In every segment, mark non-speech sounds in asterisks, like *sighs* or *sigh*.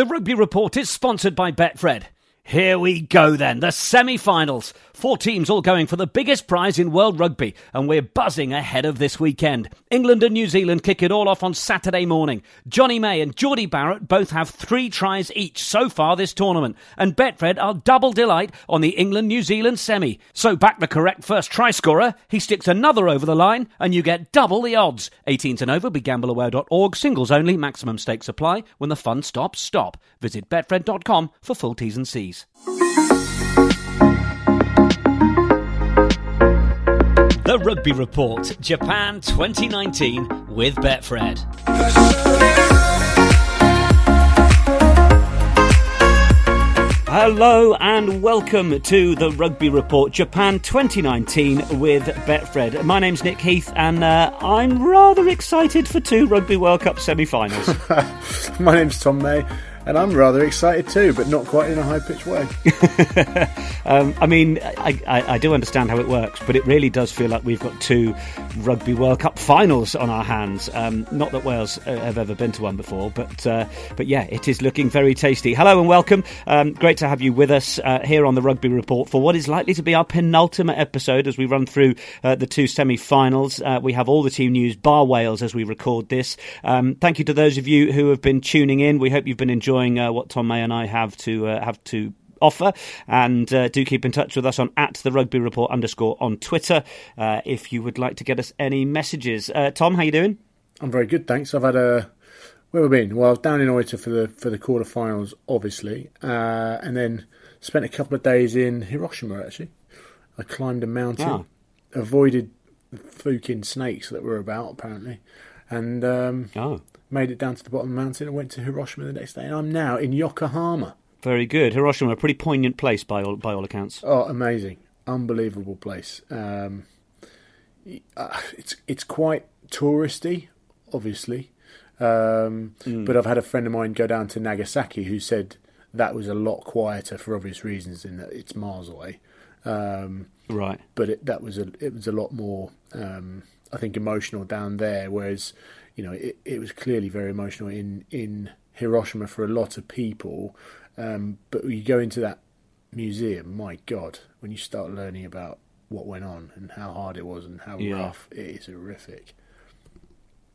The Rugby Report is sponsored by Betfred. Here we go then, the semi finals. Four teams all going for the biggest prize in world rugby, and we're buzzing ahead of this weekend. England and New Zealand kick it all off on Saturday morning. Jonny May and Jordie Barrett both have three tries each so far this tournament, and Betfred are double delight on the England New Zealand semi. So back the correct first try scorer, he sticks another over the line, and you get double the odds. 18 and over, begambleaware.org, singles only, maximum stakes apply. When the fun stops, stop. Visit betfred.com for full T's and C's. The Rugby Report, Japan 2019 with Betfred. Hello and welcome to the Rugby Report Japan 2019 with Betfred. My name's Nick Heath and uh, I'm rather excited for two Rugby World Cup semi finals. *laughs* My name's Tom May and I'm rather excited too, but not quite in a high pitched way. *laughs* um, I mean, I, I, I, do understand how it works, but it really does feel like we've got two Rugby World Cup finals on our hands. Um, not that Wales uh, have ever been to one before, but uh, but yeah, it is looking very tasty. Hello and welcome. Um, great to have you with us uh, here on the Rugby Report for what is likely to be our penultimate episode as we run through uh, the two semi-finals. Uh, we have all the team news, bar Wales, as we record this. Um, thank you to those of you who have been tuning in. We hope you've been enjoying enjoying uh, what Tom May and I have to uh, have to offer. And uh, do keep in touch with us on at the Rugby Report underscore on Twitter uh, if you would like to get us any messages. Uh, Tom, how you doing? I'm very good, thanks. I've had a where have we been? Well, down in Oita for the for the quarterfinals, obviously, uh, and then spent a couple of days in Hiroshima. Actually, I climbed a mountain, oh. avoided the fucking snakes that were about apparently, and um, oh made it down to the bottom of the mountain and went to Hiroshima the next day. And I'm now in Yokohama. Very good. Hiroshima, a pretty poignant place by all, by all accounts. Oh, amazing. Unbelievable place. Um, uh, it's, it's quite touristy, obviously. Um, mm. But I've had a friend of mine go down to Nagasaki who said that was a lot quieter for obvious reasons in that it's miles away. Um, right. But it, that was a it was a lot more um, I think emotional down there, whereas you know, it, it was clearly very emotional in, in Hiroshima for a lot of people. Um, but you go into that museum, my God, when you start learning about what went on and how hard it was and how yeah. rough, it is horrific.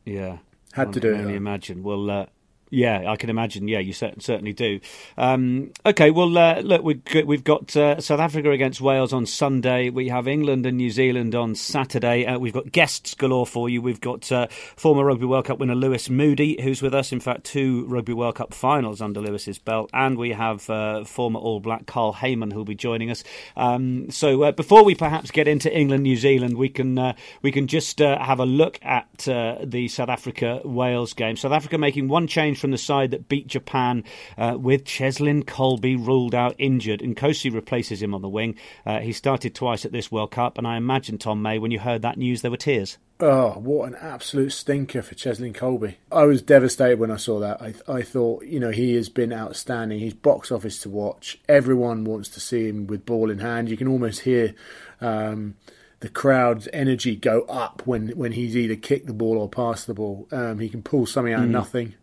Yeah. Had to do it. Only imagine. Well, uh, yeah, I can imagine. Yeah, you certainly do. Um, okay, well, uh, look, we've got uh, South Africa against Wales on Sunday. We have England and New Zealand on Saturday. Uh, we've got guests galore for you. We've got uh, former Rugby World Cup winner Lewis Moody, who's with us. In fact, two Rugby World Cup finals under Lewis's belt, and we have uh, former All Black Carl Hayman who'll be joining us. Um, so uh, before we perhaps get into England New Zealand, we can we can just have a look at the South Africa Wales game. South Africa making one change from the side that beat Japan uh, with Cheslin Kolbe ruled out injured. and Nkosi replaces him on the wing. Uh, he started twice at this World Cup, and I imagine, Tom May, when you heard that news, there were tears. Oh, what an absolute stinker for Cheslin Kolbe. I was devastated when I saw that. I, I thought, you know, he has been outstanding. He's box office to watch. Everyone wants to see him with ball in hand. You can almost hear um, the crowd's energy go up when, when he's either kicked the ball or passed the ball. Um, he can pull something out mm. of nothing.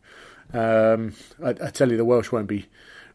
Um, I, I, tell you, the Welsh won't be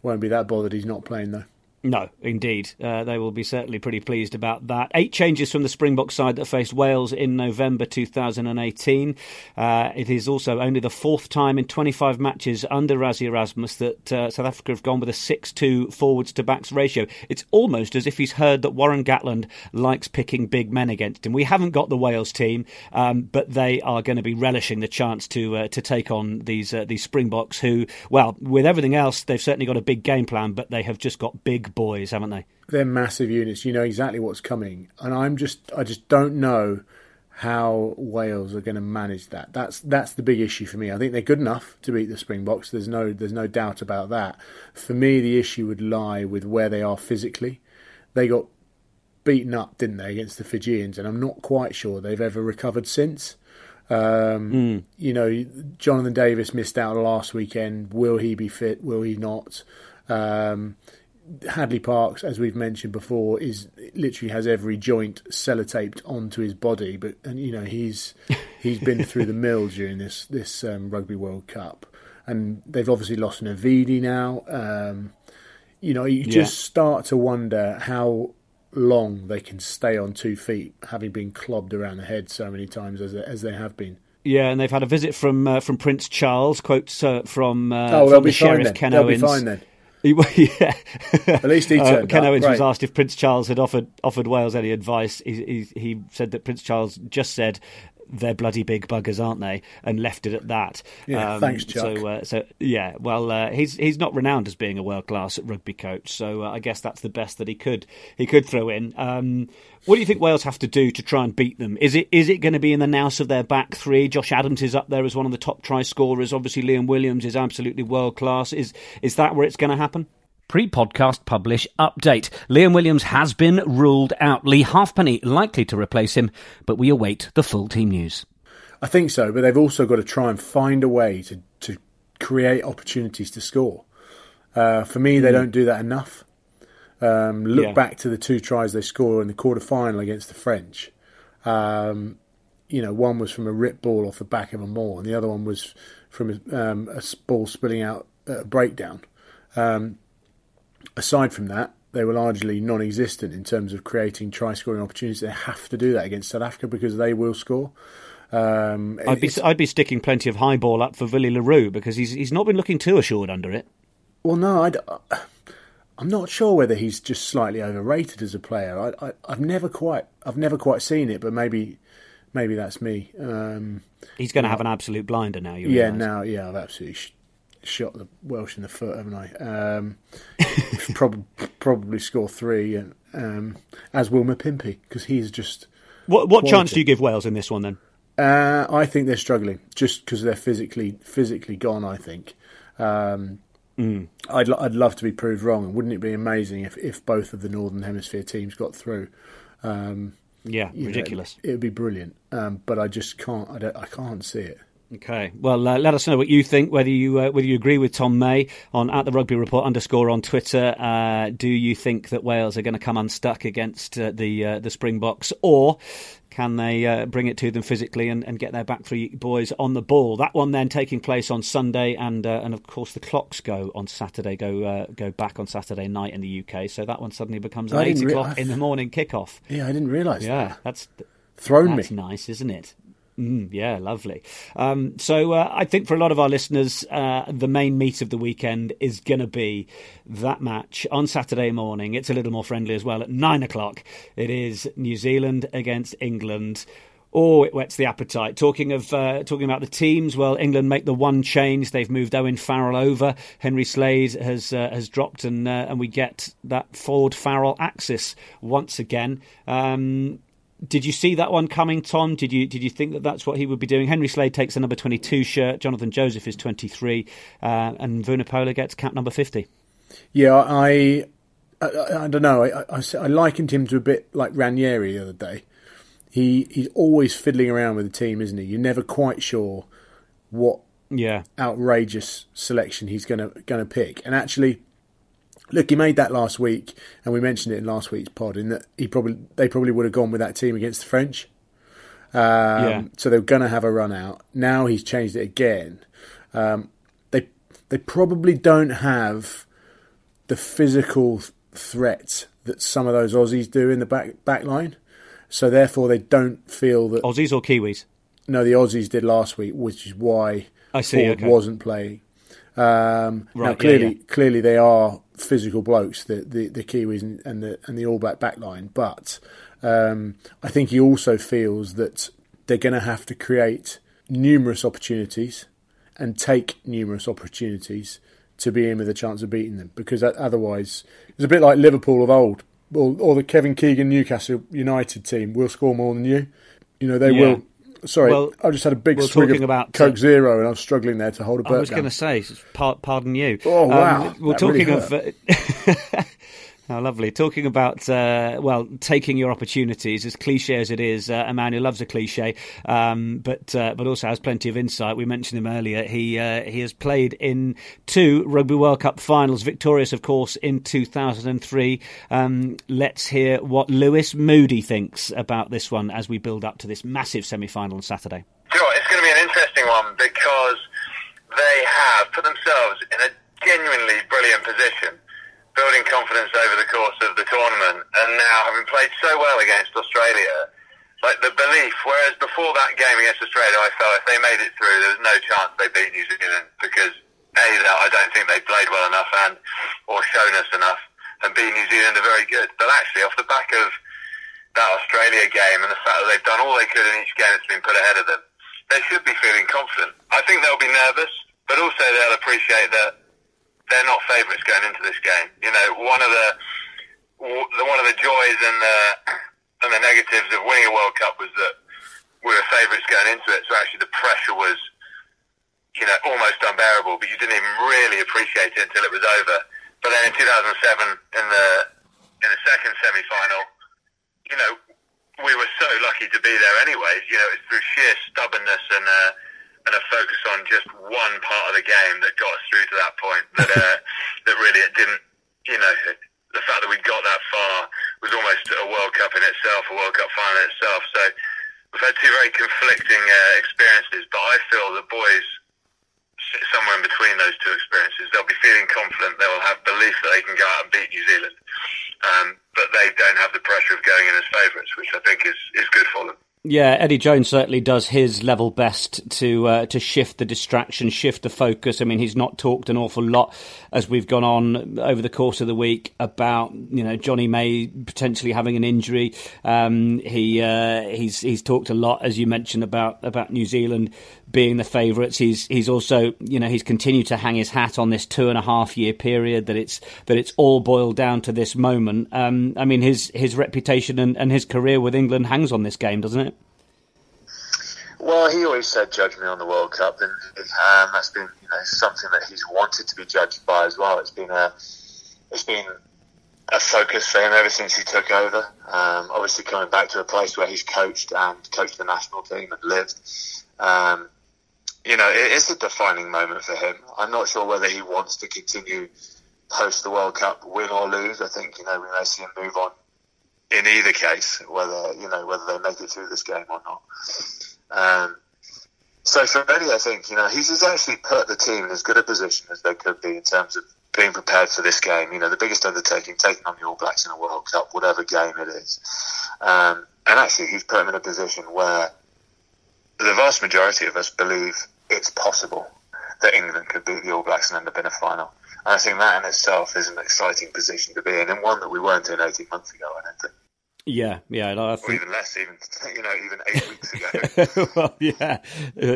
won't be that bothered. He's not playing though. No, indeed. Uh, they will be certainly pretty pleased about that. Eight changes from the Springbok side that faced Wales in November 2018. Uh, it is also only the fourth time in 25 matches under Rassie Erasmus that uh, South Africa have gone with a 6 2 forwards to backs ratio. It's almost as if he's heard that Warren Gatland likes picking big men against him. We haven't got the Wales team, um, but they are going to be relishing the chance to uh, to take on these uh, these Springboks who, well, with everything else, they've certainly got a big game plan, but they have just got big boys, haven't they? They're massive units. You know exactly what's coming, and I'm just I just don't know how Wales are going to manage that. That's that's the big issue for me. I think they're good enough to beat the Springboks. There's no there's no doubt about that. For me, the issue would lie with where they are physically. They got beaten up, didn't they, against the Fijians, and I'm not quite sure they've ever recovered since. Um, mm. You know, Jonathan Davies missed out last weekend. Will he be fit? Will he not? Um, Hadleigh Parkes, as we've mentioned before, is literally has every joint sellotaped onto his body. But and you know he's *laughs* he's been through the mill during this this um, Rugby World Cup. and they've obviously lost Navidi now. Um, you know, you just start to wonder how long they can stay on two feet, having been clobbed around the head so many times as as they have been. Yeah, and they've had a visit from uh, from Prince Charles. Quotes uh, from uh, oh, from the sheriff then. Ken they'll Owens. Be fine then. *laughs* Yeah. At least he uh, turned Ken up. Owens Right. was asked if Prince Charles had offered offered Wales any advice. He, he, he said that Prince Charles just said they're bloody big buggers, aren't they? And left it at that. Um, Yeah, thanks, Chuck. So, uh, so yeah, well, uh, he's he's not renowned as being a world class rugby coach. So uh, I guess that's the best that he could he could throw in. Um, what do you think Wales have to do to try and beat them? Is it is it going to be in the nous of their back three? Josh Adams is up there as one of the top try scorers. Obviously, Liam Williams is absolutely world class. Is is that where it's going to happen? Pre podcast publish update. Liam Williams has been ruled out. Leigh Halfpenny likely to replace him, but we await the full team news. I think so, but they've also got to try and find a way to, to create opportunities to score. Uh, for me, they don't do that enough. Um, look Yeah. back to the two tries they scored in the quarter final against the French. Um, you know, one was from a rip ball off the back of a maul, and the other one was from a, um, a ball spilling out at a breakdown. Um, aside from that, they were largely non-existent in terms of creating try-scoring opportunities. They have to do that against South Africa because they will score. Um, I'd be I'd be sticking plenty of high ball up for Willie le Roux because he's he's not been looking too assured under it. Well, no, I'd, I'm not sure whether he's just slightly overrated as a player. I, I, I've never quite, I've never quite seen it, but maybe, maybe that's me. Um, He's going to have an absolute blinder now. You yeah, realise. now, yeah, I've absolutely shot the Welsh in the foot, haven't I? Um, *laughs* probably, probably score three, and um, as will Pimpy because he's just. What what chance do you give Wales in this one then? Uh, I think they're struggling just because they're physically physically gone. I think. Um, I'd I'd love to be proved wrong, and wouldn't it be amazing if, if both of the Northern Hemisphere teams got through? Um, Yeah, you know, ridiculous. it would be brilliant, um, but I just can't. I, don't, I can't see it. Okay. Well, uh, let us know what you think. Whether you uh, whether you agree with Tom May on at the Rugby Report underscore on Twitter. Uh, do you think that Wales are going to come unstuck against uh, the uh, the Springboks, or can they uh, bring it to them physically and, and get their back three boys on the ball? That one then taking place on Sunday, and uh, and of course the clocks go on Saturday. Go uh, go back on Saturday night in the UK. So that one suddenly becomes an eight re- o'clock I- in the morning kickoff. Yeah, I didn't realise. Yeah, that. that's thrown that's me. nice, isn't it? Mm, yeah, lovely. Um, so uh, I think for a lot of our listeners, uh, the main meat of the weekend is going to be that match on Saturday morning. It's a little more friendly as well at nine o'clock. It is New Zealand against England. Oh, it whets the appetite. Talking of uh, talking about the teams, well, England make the one change. They've moved Owen Farrell over. Henry Slade has uh, has dropped, and uh, and we get that Ford Farrell axis once again. Um, did you see that one coming, Tom? Did you did you think that that's what he would be doing? Henry Slade takes the number twenty two shirt. Jonathan Joseph is twenty three, uh, and Vunipola gets cap number fifty. Yeah, I, I, I, don't know. I, I, I likened him to a bit like Ranieri the other day. He he's always fiddling around with the team, isn't he? You're never quite sure what Yeah, outrageous selection he's going to going to pick. And actually, look, he made that last week, and we mentioned it in last week's pod. In that he probably they probably would have gone with that team against the French. Um, Yeah. So they're going to have a run out. Now he's changed it again. Um, they they probably don't have the physical threat that some of those Aussies do in the back back line. So therefore, they don't feel that Aussies or Kiwis? no, the Aussies did last week, which is why I see, Ford okay. wasn't playing. Um, now, Right, yeah, clearly, yeah. clearly they are physical blokes, the the, the Kiwis and, and the and the All Black backline. But um, I think he also feels that they're going to have to create numerous opportunities and take numerous opportunities to be in with a chance of beating them, because otherwise it's a bit like Liverpool of old, or, or the Kevin Keegan Newcastle United team. will score more than you. You know they Yeah. will. Sorry, Well, I just had a big we're swig of about, Coke uh, Zero, and I was struggling there to hold a burp I was going to say, pardon you. Oh, wow. Um, we're That talking really of. *laughs* Uh, Oh, lovely. Talking about, uh, well, taking your opportunities, as cliche as it is, uh, a man who loves a cliche, um, but uh, but also has plenty of insight. We mentioned him earlier. He uh, he has played in two Rugby World Cup finals, victorious, of course, in 2003. Um, let's hear what Lewis Moody thinks about this one as we build up to this massive semi final on Saturday. You it's going to be an interesting one because they have put themselves in a genuinely brilliant position, building confidence over the course of the tournament, and now having played so well against Australia, like the belief. Whereas before that game against Australia, I felt if they made it through, there was no chance they beat New Zealand because a I don't think they played well enough and or shown us enough, and b New Zealand are very good. But actually, off the back of that Australia game and the fact that they've done all they could in each game that's been put ahead of them, they should be feeling confident. I think they'll be nervous, but also they'll appreciate that they're not favourites going into this game. You know, one of the one of the joys and the *clears throat* and the negatives of winning a World Cup was that we were favourites going into it, so actually the pressure was, you know, almost unbearable. But you didn't even really appreciate it until it was over. But then in 2007, in the in the second semi-final, you know, we were so lucky to be there anyways. You know, it's through sheer stubbornness and uh, and a focus on just one part of the game that got us through to that point. That uh, *laughs* that really it didn't. You know, the fact that we got that far was almost a World Cup in itself, a World Cup final in itself. So we've had two very conflicting uh, experiences, but I feel the boys sit somewhere in between those two experiences. They'll be feeling confident. They will have belief that they can go out and beat New Zealand um, but they don't have the pressure of going in as favourites, which I think is, is good for them. Yeah, Eddie Jones certainly does his level best to uh, to shift the distraction, shift the focus. I mean, he's not talked an awful lot as we've gone on over the course of the week about you know Jonny May potentially having an injury. Um, he uh, he's he's talked a lot, as you mentioned, about about New Zealand being the favourites. He's he's also you know he's continued to hang his hat on this two and a half year period that it's that it's all boiled down to this moment. Um, I mean, his his reputation and, and his career with England hangs on this game, doesn't it? Well, he always said judge me on the World Cup, and um, that's been you know something that he's wanted to be judged by as well. It's been a it's been a focus for him ever since he took over. Um, obviously, coming back to a place where he's coached and coached the national team and lived. Um, you know, it is a defining moment for him. I'm not sure whether he wants to continue post the World Cup, win or lose. I think you know we may see him move on in either case, whether you know whether they make it through this game or not. Um, so for Eddie, I think you know he's actually put the team in as good a position as they could be in terms of being prepared for this game. You know, the biggest undertaking, taking on the All Blacks in a World Cup, whatever game it is. Um, and actually, he's put them in a position where the vast majority of us believe it's possible that England could beat the All Blacks and end up in a final. And I think that in itself is an exciting position to be in, and one that we weren't in 18 months ago, I don't think. Yeah, yeah, I think... or even less, even *laughs* you know, even eight weeks ago. *laughs* well, yeah,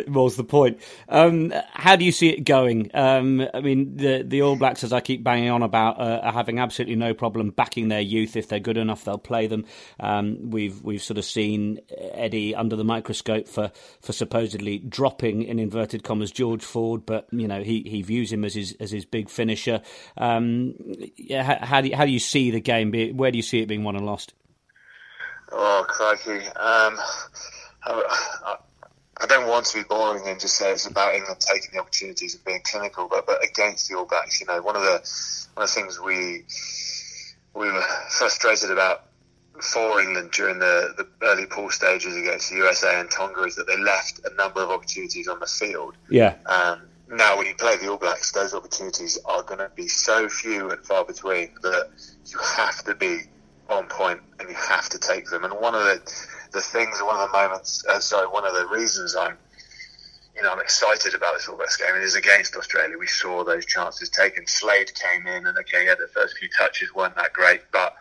was the point. Um, how do you see it going? Um, I mean, the the All Blacks, as I keep banging on about, uh, are having absolutely no problem backing their youth. If they're good enough, they'll play them. Um, we've we've sort of seen Eddie under the microscope for for supposedly dropping in inverted commas George Ford, but you know he, he views him as his as his big finisher. Um, yeah, how, how, do you, how do you see the game? Where do you see it being won and lost? Oh, crikey. Um, *sighs* I, I, don't want to be boring and just say it's about England taking the opportunities and being clinical, but, but against the All Blacks, you know, one of the one of the things we we were frustrated about for England during the, the early pool stages against the USA and Tonga is that they left a number of opportunities on the field. Yeah. Um, now, when you play the All Blacks, those opportunities are going to be so few and far between that you have to be on point and you have to take them. And one of the the things, one of the moments, uh, sorry, one of the reasons I'm you know I'm excited about this All Blacks game is against Australia. We saw those chances taken. Slade came in and okay, yeah, the first few touches weren't that great, but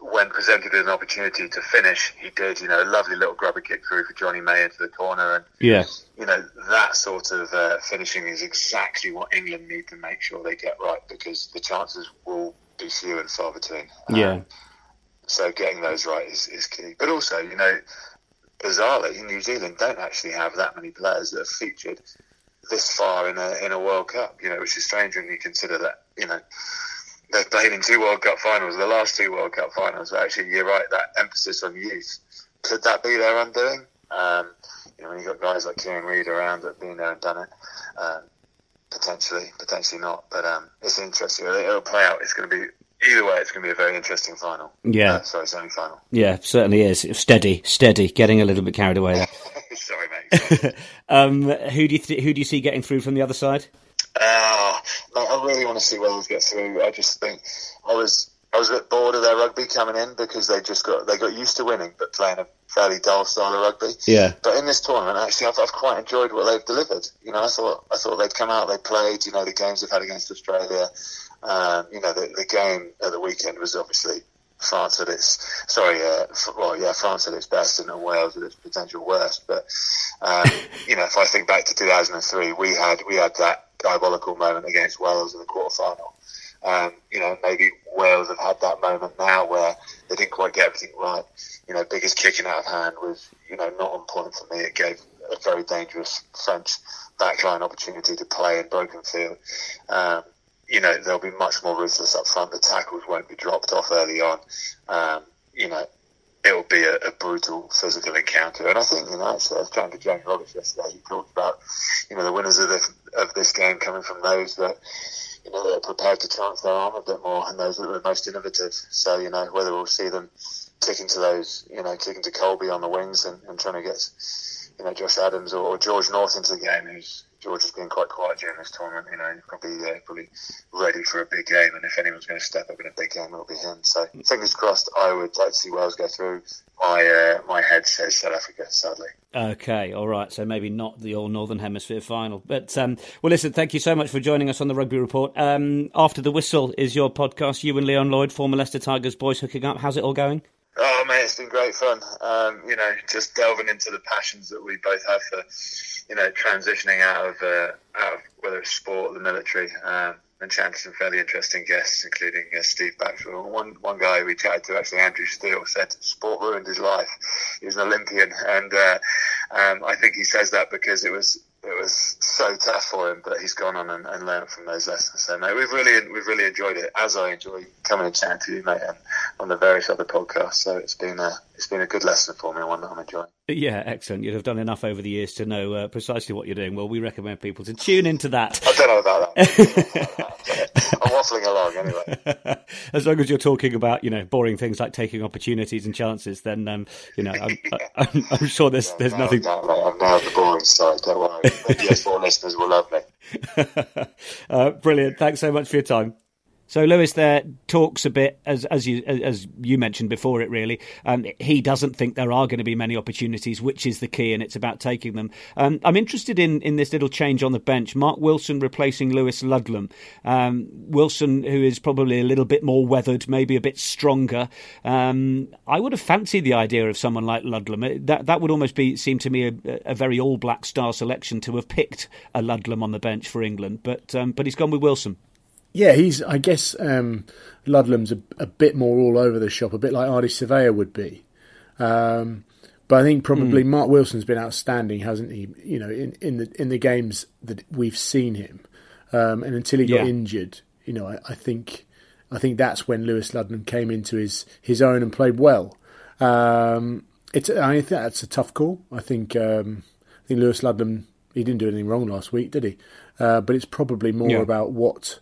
when presented with an opportunity to finish, he did. You know, a lovely little grubber kick through for Jonny May into the corner, and yeah, you know that sort of uh, finishing is exactly what England need to make sure they get right because the chances will be few and far between. Yeah. So getting those right is, is key. But also, you know, bizarrely, New Zealand don't actually have that many players that have featured this far in a in a World Cup. You know, which is strange when you consider that you know they've played in two World Cup finals. The last two World Cup finals, actually, you're right. That emphasis on youth could that be their undoing? Um, you know, when you've got guys like Kieran Read around that have been there and done it. Um, potentially, potentially not. But um, it's interesting. It'll play out. It's going to be either way, it's going to be a very interesting final. Yeah. Uh, sorry, semi final. Yeah, certainly is. Steady, steady. Getting a little bit carried away there. *laughs* sorry, mate. *laughs* um, who do you th- who do you see getting through from the other side? Uh, I really want to see Wales get through. I just think I was I was a bit bored of their rugby coming in because they just got they got used to winning, but playing a fairly dull style of rugby. Yeah. But in this tournament, actually, I've, I've quite enjoyed what they've delivered. You know, I thought I thought they'd come out, they played. You know, the games they've had against Australia. Um, you know, the, the game at the weekend was obviously France at its sorry, uh, well, yeah, France at its best and Wales at its potential worst. But um, *laughs* you know, if I think back to 2003, we had we had that diabolical moment against Wales in the quarter final. Um, you know, maybe Wales have had that moment now where they didn't quite get everything right. You know, biggest kicking out of hand was you know not on point for me. It gave a very dangerous French backline opportunity to play in broken field. Um, you know, they'll be much more ruthless up front. The tackles won't be dropped off early on. Um, you know, it'll be a, a, brutal physical encounter. And I think, you know, I was talking to Jamie Roberts yesterday. He talked about, you know, the winners of this, of this game coming from those that, you know, that are prepared to chance their arm a bit more and those that are most innovative. So, you know, whether we'll see them kicking to those, you know, kicking to Kolbe on the wings and, and trying to get, you know, Josh Adams or, or George North into the game, who's George has been quite quiet during this tournament. You know, probably uh, probably ready for a big game, and if anyone's going to step up in a big game, it'll be him. So fingers crossed. I would like to see Wales go through. My uh, my head says South Africa, sadly. Okay, all right. So maybe not the all Northern Hemisphere final, but um, well, listen. Thank you so much for joining us on the Rugby Report. Um, After the whistle is your podcast. You and Leon Lloyd, former Leicester Tigers boys, hooking up. How's it all going? Oh mate, it's been great fun. Um, you know, just delving into the passions that we both have for you know, transitioning out of uh, out of whether it's sport or the military, um, and chatting to some fairly interesting guests, including uh, Steve Baxter. One one guy we chatted to, actually Andrew Steele, said sport ruined his life. He was an Olympian, and uh, um, I think he says that because it was it was so tough for him, but he's gone on and, and learned from those lessons. So, mate, we've really we've really enjoyed it, as I enjoy coming and chatting to you, mate, and on the various other podcasts. So it's been a it's been a good lesson for me, one that I'm enjoying. Yeah, excellent. You'd have done enough over the years to know uh, precisely what you're doing. Well, we recommend people to tune into that. I don't know about that. *laughs* I'm waffling along anyway. *laughs* as long as you're talking about, you know, boring things like taking opportunities and chances, then, um, you know, I'm, *laughs* I'm, I'm, sure there's there's no, nothing. No, mate, I'm now the boring side. Don't worry. yes, four listeners will love me. uh, brilliant. Thanks so much for your time. So Lewis there talks a bit as as you as you mentioned before. It really um, he doesn't think there are going to be many opportunities, which is the key, and it's about taking them. Um, I'm interested in in this little change on the bench. Mark Wilson replacing Lewis Ludlam. Um, Wilson, who is probably a little bit more weathered, maybe a bit stronger. Um, I would have fancied the idea of someone like Ludlam. That that would almost be seem to me a, a very All Black star selection to have picked a Ludlam on the bench for England, but um, but he's gone with Wilson. Yeah, he's. I guess um, Ludlam's a, a, bit more all over the shop, a bit like Ardie Savea would be. Um, but I think probably mm. Mark Wilson's been outstanding, hasn't he? You know, in, in the in the games that we've seen him, um, and until he got yeah. injured, you know, I, I, think I think that's when Lewis Ludlam came into his his own and played well. Um, it's I think that's a tough call. I think um, I think Lewis Ludlam he didn't do anything wrong last week, did he? Uh, but it's probably more yeah. about what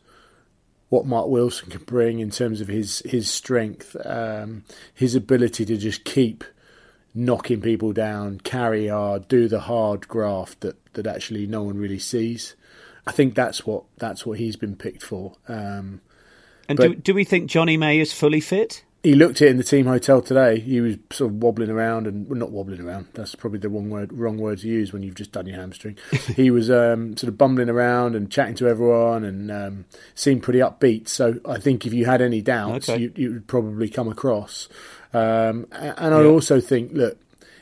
what Mark Wilson can bring in terms of his his strength, um, his ability to just keep knocking people down, carry hard, do the hard graft that, that actually no one really sees. I think that's what that's what he's been picked for. Um, and do, do we think Jonny May is fully fit? He looked it in the team hotel today. He was sort of wobbling around and well, not wobbling around. That's probably the wrong word, wrong word to use when you've just done your hamstring. *laughs* he was um, sort of bumbling around and chatting to everyone and um, seemed pretty upbeat. So I think if you had any doubts, okay. you, you, would probably come across. Um, and I yeah. also think, look,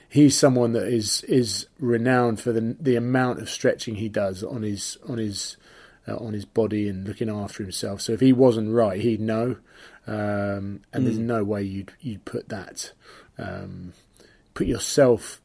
he's someone that is is renowned for the the amount of stretching he does on his on his uh, on his body and looking after himself. So if he wasn't right, he'd know. Um, and mm. there's hmm. no way you'd you'd put that um, put yourself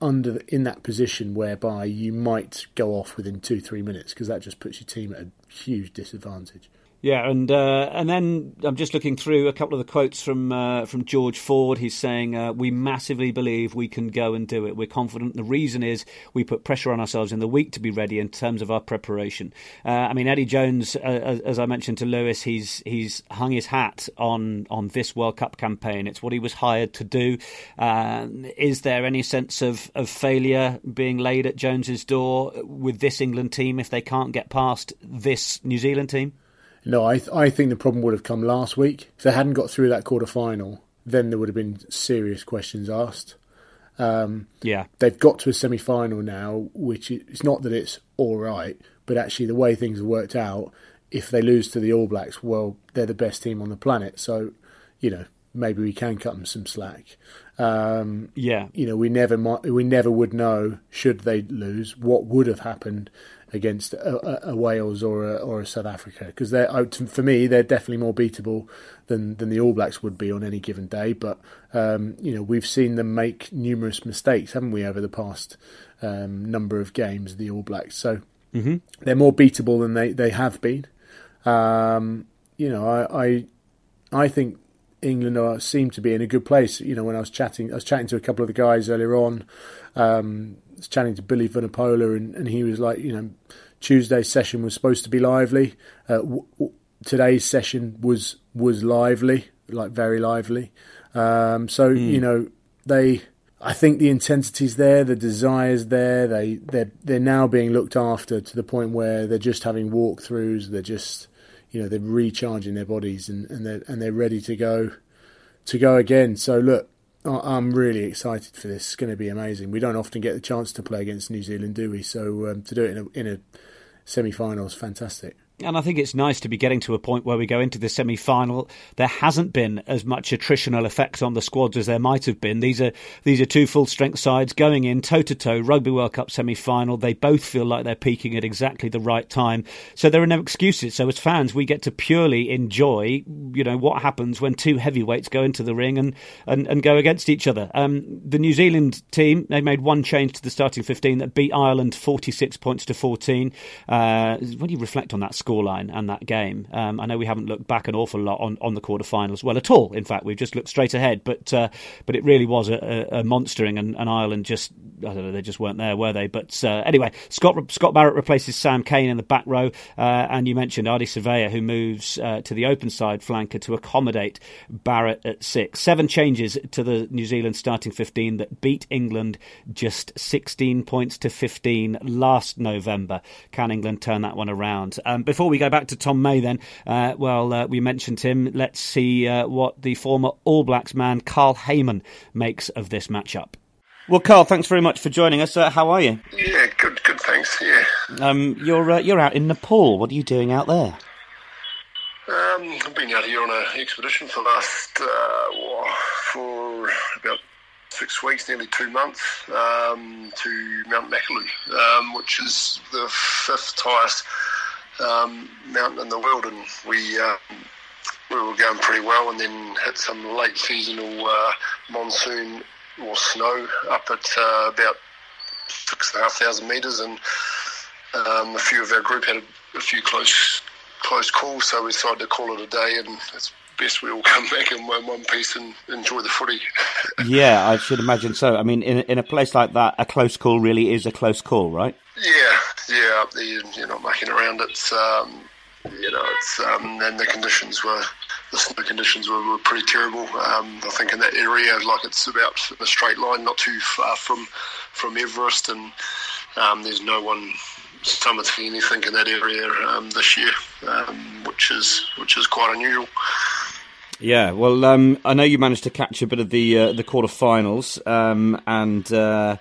under the, in that position whereby you might go off within two three minutes because that just puts your team at a huge disadvantage. Yeah, and uh, and then I'm just looking through a couple of the quotes from uh, from George Ford. He's saying uh, we massively believe we can go and do it. We're confident. The reason is we put pressure on ourselves in the week to be ready in terms of our preparation. Uh, I mean, Eddie Jones, uh, as I mentioned to Lewis, he's he's hung his hat on on this World Cup campaign. It's what he was hired to do. Uh, is there any sense of of failure being laid at Jones's door with this England team if they can't get past this New Zealand team? No, I th- I think the problem would have come last week. If they hadn't got through that quarter final, then there would have been serious questions asked. Um, yeah, they've got to a semi final now, which it's not that it's all right, but actually the way things have worked out, if they lose to the All Blacks, well, they're the best team on the planet. So, you know, maybe we can cut them some slack. Um, yeah, you know, we never might, we never would know should they lose what would have happened against a, a, Wales or a, or a South Africa because they're for me they're definitely more beatable than than the All Blacks would be on any given day. But um, you know we've seen them make numerous mistakes, haven't we, over the past um, number of games? The All Blacks, so mm-hmm. they're more beatable than they they have been. Um, you know, I, I I think England are, seem to be in a good place. You know, when I was chatting, I was chatting to a couple of the guys earlier on. Was chatting to Billy Vunipola, and, and he was like, you know, Tuesday's session was supposed to be lively. Uh, w- w- today's session was was lively, like very lively. Um, so mm. you know, they. I think the intensity's there, the desire's there. They they're they're now being looked after to the point where they're just having walkthroughs. They're just you know they're recharging their bodies and, and they're and they're ready to go to go again. So look, I'm really excited for this. It's going to be amazing. We don't often get the chance to play against New Zealand, do we? So um, to do it in a, in a semi-final is fantastic. And I think it's nice to be getting to a point where we go into the semi final. There hasn't been as much attritional effect on the squads as there might have been. These are these are two full strength sides going in toe to toe, Rugby World Cup semi final. They both feel like they're peaking at exactly the right time. So there are no excuses. So as fans, we get to purely enjoy, you know, what happens when two heavyweights go into the ring and, and, and go against each other. Um, the New Zealand team, they made one change to the starting 15 that beat Ireland 46 points to 14. Uh, when you reflect on that score, scoreline and that game. Um, I know we haven't looked back an awful lot on, on the quarterfinals, well at all. In fact, we've just looked straight ahead. But uh, but it really was a, a, a monstering, and, and, Ireland just I don't know they just weren't there, were they? But uh, anyway, Scott Scott Barrett replaces Sam Cane in the back row, uh, and you mentioned Ardie Savea who moves uh, to the open side flanker to accommodate Barrett at six. Seven changes to the New Zealand starting fifteen that beat England just sixteen points to fifteen last November. Can England turn that one around? Um, before before we go back to Tom May, then, uh, well, uh, we mentioned him. Let's see uh, what the former All Blacks man, Carl Hayman, makes of this matchup. Well, Carl, thanks very much for joining us. Uh, how are you? Yeah, good, good, thanks. Yeah. Um, you're uh, you're out in Nepal. What are you doing out there? Um, I've been out here on an expedition for the last uh, for about six weeks, nearly two months, um, to Mount Makalu, um, which is the fifth highest um, mountain in the world, and we um, we were going pretty well, and then hit some late seasonal uh, monsoon or snow up at uh, about six and a half thousand metres, and um, a few of our group had a, a, few close close calls, so we decided to call it a day, and it's best we all *laughs* come back in one, one piece and enjoy the footy. *laughs* yeah, I should imagine so. I mean, in in a place like that, a close call really is a close call, right? Yeah, yeah, you're not mucking around. It's um, you know, it's um, and the conditions were the snow conditions were, were pretty terrible. Um, I think in that area, like it's about a straight line, not too far from from Everest, and um, there's no one summiting anything in that area um, this year, um, which is which is quite unusual. Yeah, well, um, I know you managed to catch a bit of the uh, the quarterfinals, um, and uh,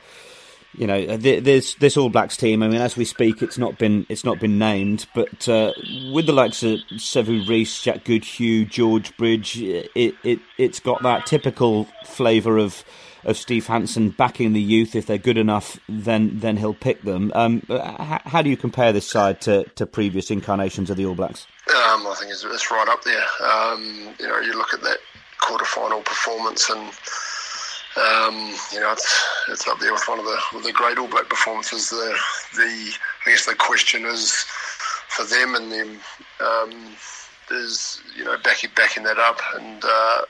you know, this this All Blacks team. I mean, as we speak, it's not been it's not been named, but uh, with the likes of Sevu Reece, Jack Goodhue, George Bridge, it it it's got that typical flavour of of Steve Hansen backing the youth. If they're good enough, then then he'll pick them. Um, how, how, do you compare this side to, to previous incarnations of the All Blacks? Um, I think it's, it's, right up there. Um, you know, you look at that quarter final performance and um, you know, it's it's up there with one of the with the great All Black performances. The the I guess the question is for them and them. Um, is you know backing backing that up and. Uh,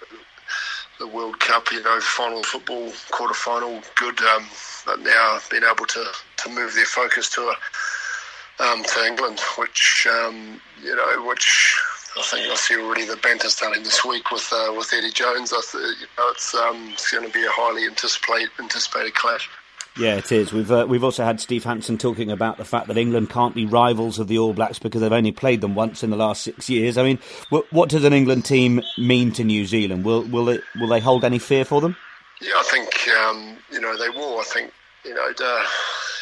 the World Cup, you know, final football, quarter final, good. Um, but now being able to, to move their focus to a, um, to England, which um, you know, which I think I see already the banter starting this week with uh, with Eddie Jones. I th- you know, it's um, it's going to be a highly anticipated anticipated clash. Yeah, it is. We've uh, we've also had Steve Hansen talking about the fact that England can't be rivals of the All Blacks because they've only played them once in the last six years. I mean, what, what does an England team mean to New Zealand? Will will it will they hold any fear for them? Yeah, I think um, you know they will. I think you know uh,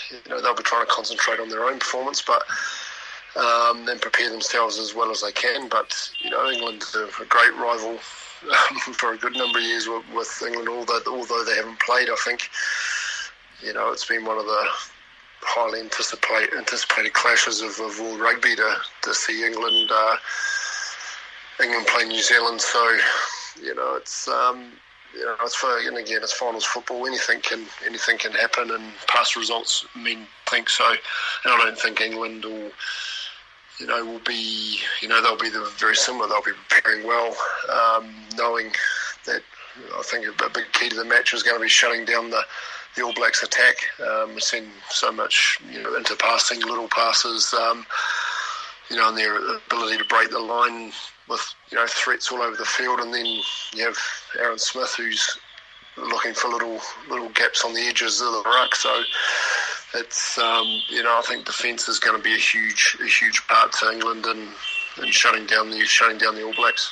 you know they'll be trying to concentrate on their own performance, but um, then prepare themselves as well as they can. But you know, England are a great rival um, *laughs* for a good number of years with, with England, although although they haven't played. I think you know, it's been one of the highly anticipated, anticipated clashes of, of world rugby to, to see England uh, England play New Zealand. So, you know, it's um, you know, it's for, and again, it's finals football. Anything can anything can happen, and past results mean things. So, and I don't think England will, you know, will be, you know, they'll be very similar. They'll be preparing well, um, knowing that. I think a big key to the match is going to be shutting down the the All Blacks attack. Um, we've seen so much, you know, interpassing, little passes, um, you know, and their ability to break the line with, you know, threats all over the field. And then you have Aaron Smith, who's looking for little little gaps on the edges of the ruck. So it's, um, you know, I think defence is going to be a huge a huge part to England and, and shutting down the shutting down the All Blacks.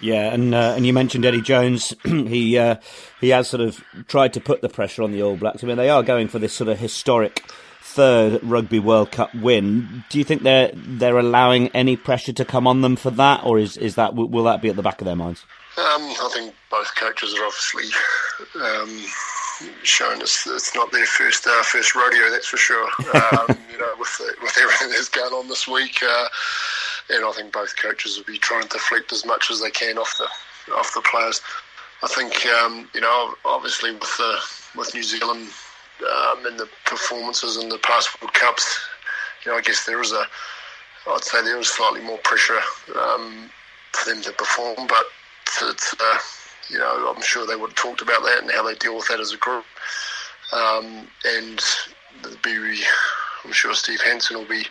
Yeah, and uh, and you mentioned Eddie Jones. *clears throat* he uh, he has sort of tried to put the pressure on the All Blacks. I mean, they are going for this sort of historic third Rugby World Cup win. Do you think they're they're allowing any pressure to come on them for that, or is is that will that be at the back of their minds? Um, I think both coaches are obviously um, shown us it's not their first uh, first rodeo, that's for sure. *laughs* Um, you know, with the, with everything that's going on this week. Uh, and I think both coaches will be trying to deflect as much as they can off the off the players. I think um, you know, obviously with the with New Zealand um, and the performances in the past World Cups, you know, I guess there is a, I'd say there is slightly more pressure um, for them to perform, but it's, uh, you know, I'm sure they would have talked about that and how they deal with that as a group. Um, and be, I'm sure Steve Hansen will be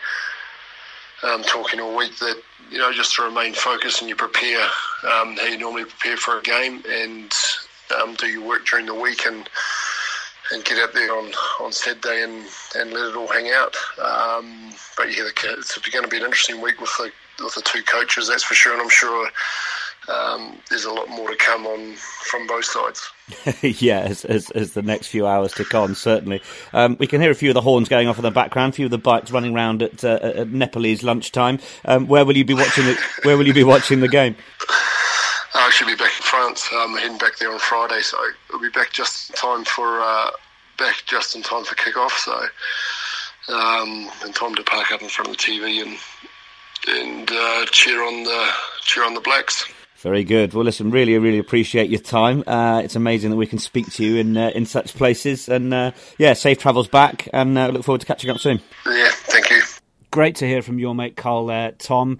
um, talking all week that you know just to remain focused and you prepare um, how you normally prepare for a game and um, do your work during the week and and get out there on, on Saturday and, and let it all hang out. Um, but yeah, it's going to be an interesting week with the with the two coaches, that's for sure. And I'm sure um, there's a lot more to come on from both sides. *laughs* yeah, as, as, as, the next few hours tick on, certainly. Um, we can hear a few of the horns going off in the background, a few of the bikes running around at, uh, at Nepalese lunchtime. Um, where will you be watching? The, *laughs* where will you be watching the game? I should be back in France. I'm heading back there on Friday, so I'll be back just in time for uh, back just in time for kick-off. So, um, in time to park up in front of the TV and and uh, cheer on the cheer on the Blacks. Very good. Well, listen, really, really appreciate your time. Uh, it's amazing that we can speak to you in uh, in such places. And uh, yeah, safe travels back, and uh, look forward to catching up soon. Yeah, thank you. Great to hear from your mate Carl there, Tom.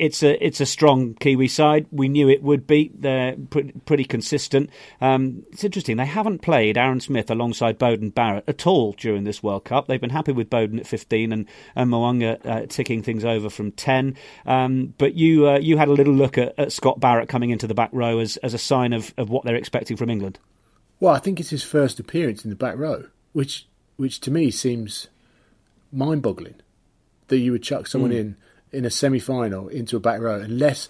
It's a it's a strong Kiwi side. We knew it would be. They're pretty, pretty consistent. Um, it's interesting. They haven't played Aaron Smith alongside Beauden Barrett at all during this World Cup. They've been happy with Bowden at 15 and, and uh, ticking things over from 10. Um, but you uh, you had a little look at, at, Scott Barrett coming into the back row as, as a sign of, of what they're expecting from England. Well, I think it's his first appearance in the back row, which which to me seems mind-boggling that you would chuck someone mm. in in a semi final into a back row unless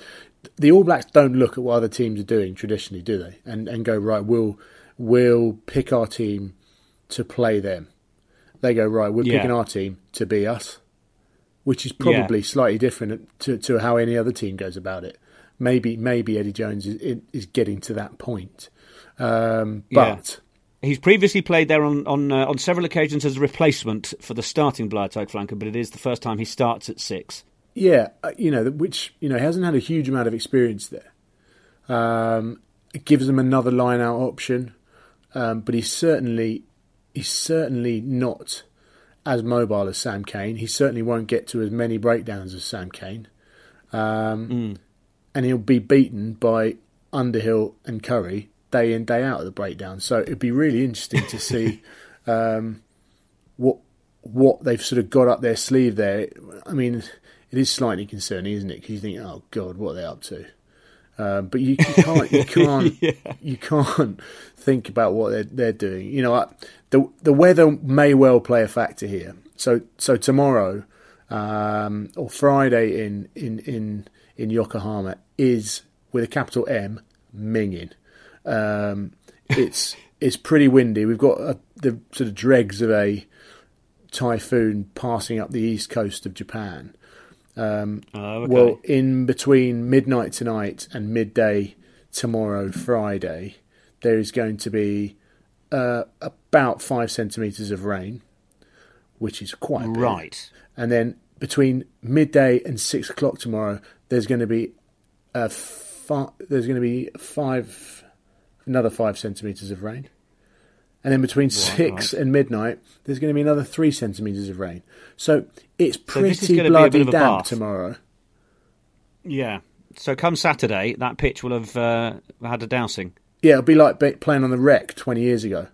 the All Blacks don't look at what other teams are doing traditionally, do they? And and go right, we'll we'll pick our team to play them. They go right, we're yeah. picking our team to be us, which is probably yeah. slightly different to, to how any other team goes about it. Maybe maybe Eddie Jones is is getting to that point, um, but. Yeah. He's previously played there on on, uh, on several occasions as a replacement for the starting side flanker, but it is the first time he starts at six. Yeah, uh, you know, which you know he hasn't had a huge amount of experience there. Um, it gives them another line out option, um, but he's certainly he's certainly not as mobile as Sam Cane. He certainly won't get to as many breakdowns as Sam Cane, um, mm. and he'll be beaten by Underhill and Curry day in day out at the breakdown. So it'd be really interesting to see *laughs* um, what what they've sort of got up their sleeve there. I mean, it is slightly concerning, isn't it? Because you think, oh God, what are they up to? Um, but you, you, can't, you *laughs* can't, yeah. you can't think about what they're they're doing. You know, the the weather may well play a factor here. So so tomorrow um, or Friday in in in in Yokohama is with a capital M minging. Um, it's it's pretty windy. We've got a, the sort of dregs of a typhoon passing up the east coast of Japan. Um, oh, okay. Well, in between midnight tonight and midday tomorrow, Friday, there is going to be uh, about five centimetres of rain, which is quite big. right. And then between midday and six o'clock tomorrow, there's going to be a fi- there's going to be five another five centimetres of rain. And then between right, six right. and midnight, there's going to be another three centimetres of rain. So it's pretty so bloody damp tomorrow. Yeah. So come Saturday, that pitch will have uh, had a dousing. Yeah, it'll be like playing on the Rec 20 years ago.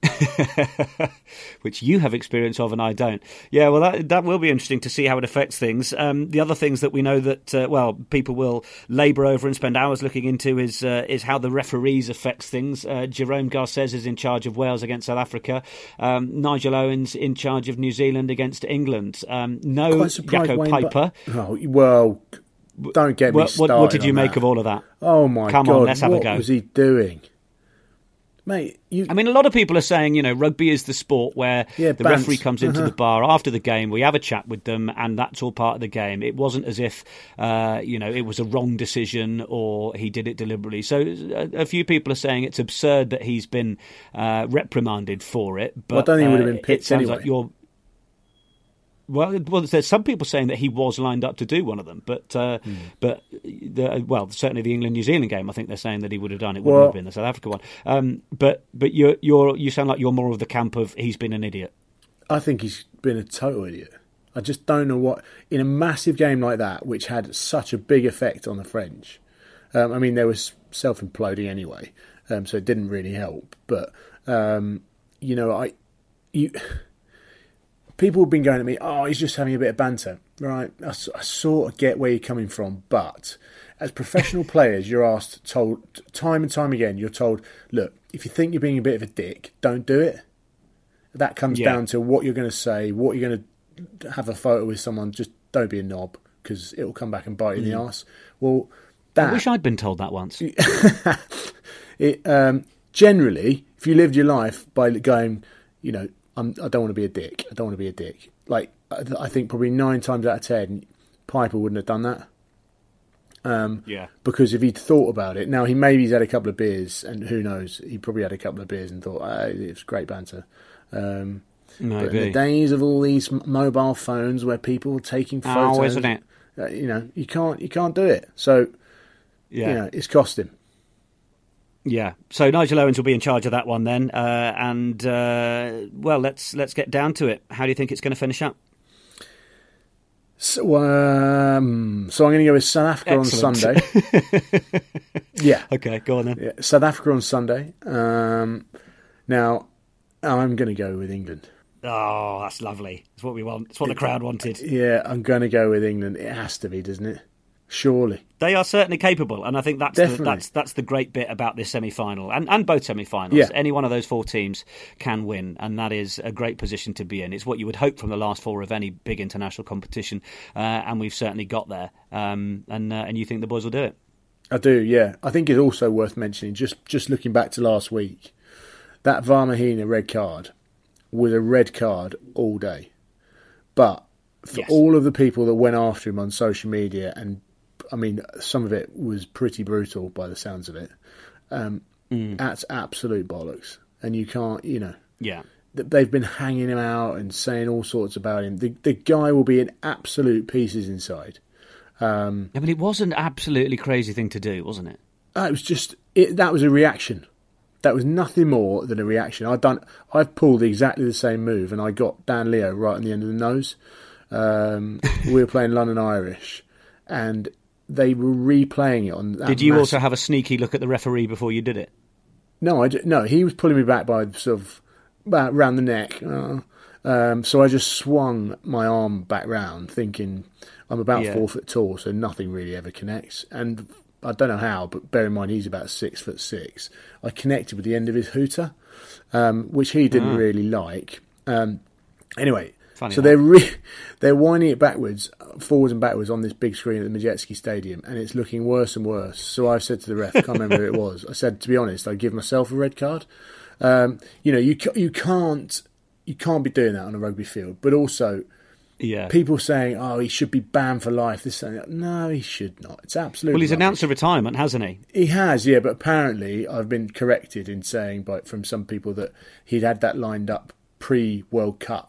*laughs* which you have experience of and I don't. Yeah, well, that that will be interesting to see how it affects things. Um, the other things that we know that uh, well people will labour over and spend hours looking into is uh, is how the referees affects things. Uh, Jerome Garces is in charge of Wales against South Africa. Um, Nigel Owens in charge of New Zealand against England. Um, no Jaco Wayne, Peyper. But, oh, well. Don't get me what, started. What, what did you make that. of all of that? Oh my Come god! On, let's have what a go. was he doing? Mate, you... I mean, a lot of people are saying, you know, rugby is the sport where yeah, the referee comes into uh-huh. the bar after the game, we have a chat with them, and that's all part of the game. It wasn't as if, uh, you know, it was a wrong decision or he did it deliberately. So a, a few people are saying it's absurd that he's been uh, reprimanded for it. But well, I don't think he would have been uh, picked anyway. Like you're well, well, there's some people saying that he was lined up to do one of them, but uh, mm. but the, well, certainly the England New Zealand game, I think they're saying that he would have done. It wouldn't well, have been the South Africa one. Um, but but you're you're you sound like you're more of the camp of he's been an idiot. I think he's been a total idiot. I just don't know what in a massive game like that, which had such a big effect on the French. Um, I mean, they was self imploding anyway, um, so it didn't really help. But um, you know, I you people have been going at me, oh, he's just having a bit of banter. Right, I, I sort of get where you're coming from, but as professional *laughs* players, you're asked, told time and time again, you're told, look, if you think you're being a bit of a dick, don't do it. That comes yeah. down to what you're going to say, what you're going to have a photo with someone. Just don't be a knob because it'll come back and bite you mm. in the mm. ass. Well, that, I wish I'd been told that once. *laughs* it, um, generally, if you lived your life by going, you know, I'm, I do not want to be a dick. I don't want to be a dick. Like I think probably nine times out of ten, Peyper wouldn't have done that. Um, yeah. Because if he'd thought about it, now he maybe he's had a couple of beers, and who knows, he probably had a couple of beers and thought, oh, it was great banter. Um. But in the days of all these mobile phones where people are taking oh, photos, oh, isn't it? Uh, you know, you can't you can't do it. So, yeah, you know, it's cost him. Yeah, so Nigel Owens will be in charge of that one then, uh, and uh, well, let's let's get down to it. How do you think it's going to finish up? So, um, so I'm going to go with South Africa Excellent. on Sunday. *laughs* yeah. Okay, go on then. Yeah, South Africa on Sunday. Um, now, I'm going to go with England. Oh, that's lovely. It's what we want. It's what the crowd wanted. Yeah, I'm going to go with England. It has to be, doesn't it? Surely they are certainly capable, and I think that's the, that's that's the great bit about this semi final and, and both semi finals. Yeah. Any one of those four teams can win, and that is a great position to be in. It's what you would hope from the last four of any big international competition, uh, and we've certainly got there. Um, and uh, and you think the boys will do it? I do, yeah. I think it's also worth mentioning just just looking back to last week, that Vahaamahina red card was a red card all day, but for yes. all of the people that went after him on social media and I mean, some of it was pretty brutal by the sounds of it. Um, mm. That's absolute bollocks, and you can't, you know. Yeah. They've been hanging him out and saying all sorts about him. The the guy will be in absolute pieces inside. Um, I mean, it was an absolutely crazy thing to do, wasn't it? Uh, it was just it, that was a reaction. That was nothing more than a reaction. I've done. I've pulled exactly the same move, and I got Dan Leo right on the end of the nose. Um, *laughs* we were playing London Irish, and they were replaying it on. Did you massive... also have a sneaky look at the referee before you did it? No, I did, no. He was pulling me back by sort of about around the neck. Uh, um, so I just swung my arm back round, thinking I'm about yeah. four foot tall, so nothing really ever connects. And I don't know how, but bear in mind he's about six foot six. I connected with the end of his hooter, um, which he didn't mm. really like. Um, anyway, Funny so they're re- *laughs* they're winding it backwards, forwards and backwards on this big screen at the Madejski Stadium, and it's looking worse and worse. So I've said to the ref, I can't remember who it was. I said, to be honest, I give myself a red card. Um, you know, you you can't you can't be doing that on a rugby field, but also. Yeah. People saying, "Oh, he should be banned for life." This, and that. no, he should not. It's absolutely. Well, he's rubbish. announced a retirement, hasn't he? He has, yeah. But apparently, I've been corrected in saying by from some people that he'd had that lined up pre World Cup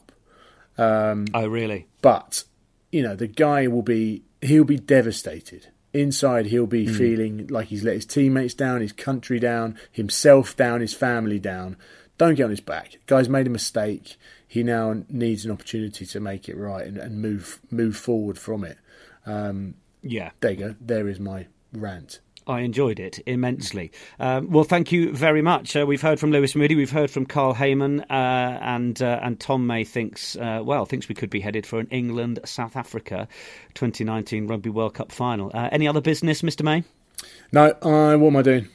um, oh, really? But you know, the guy will be he'll be devastated. Inside, he'll be mm. feeling like he's let his teammates down, his country down, himself down, his family down. Don't get on his back. Guy's made a mistake. He now needs an opportunity to make it right and, and move move forward from it. Um, yeah, there you go. There is my rant. I enjoyed it immensely. Um, well, thank you very much. Uh, we've heard from Lewis Moody, we've heard from Carl Hayman, uh, and uh, and Tom May thinks uh, well thinks we could be headed for an England South Africa 2019 Rugby World Cup final. Uh, any other business, Mr May? No. what am I doing?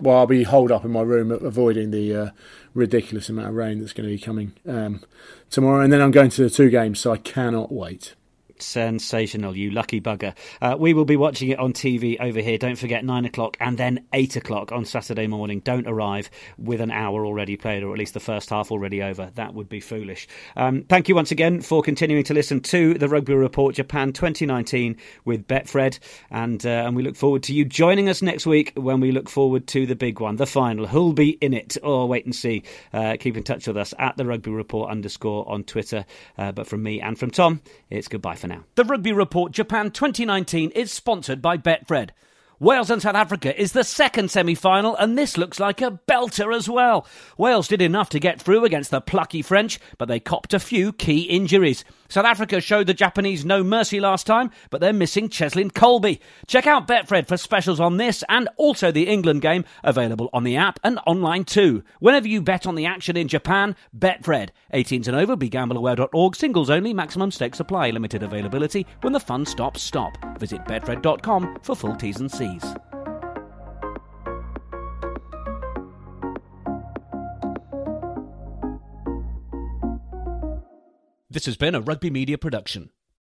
Well, I'll be holed up in my room, avoiding the uh, ridiculous amount of rain that's going to be coming um, tomorrow, and then I'm going to the two games, so I cannot wait. Sensational, you lucky bugger. Uh, we will be watching it on TV over here. Don't forget, 9 o'clock and then 8 o'clock on Saturday morning. Don't arrive with an hour already played, or at least the first half already over. That would be foolish. Um, thank you once again for continuing to listen to the Rugby Report Japan 2019 with Betfred. And, uh, and we look forward to you joining us next week when we look forward to the big one, the final. Who'll be in it? Oh, wait and see. Uh, keep in touch with us at the Rugby Report underscore on Twitter. Uh, but from me and from Tom, it's goodbye for for now. The Rugby Report Japan 2019 is sponsored by Betfred. Wales and South Africa is the second semi final, and this looks like a belter as well. Wales did enough to get through against the plucky French, but they copped a few key injuries. South Africa showed the Japanese no mercy last time, but they're missing Cheslin Kolbe. Check out Betfred for specials on this and also the England game, available on the app and online too. Whenever you bet on the action in Japan, Betfred. 18s and over, begambleaware.org, singles only, maximum stakes apply, limited availability. When the fun stops, stop. Visit betfred.com for full T's and C's. This has been a Rugby Media production.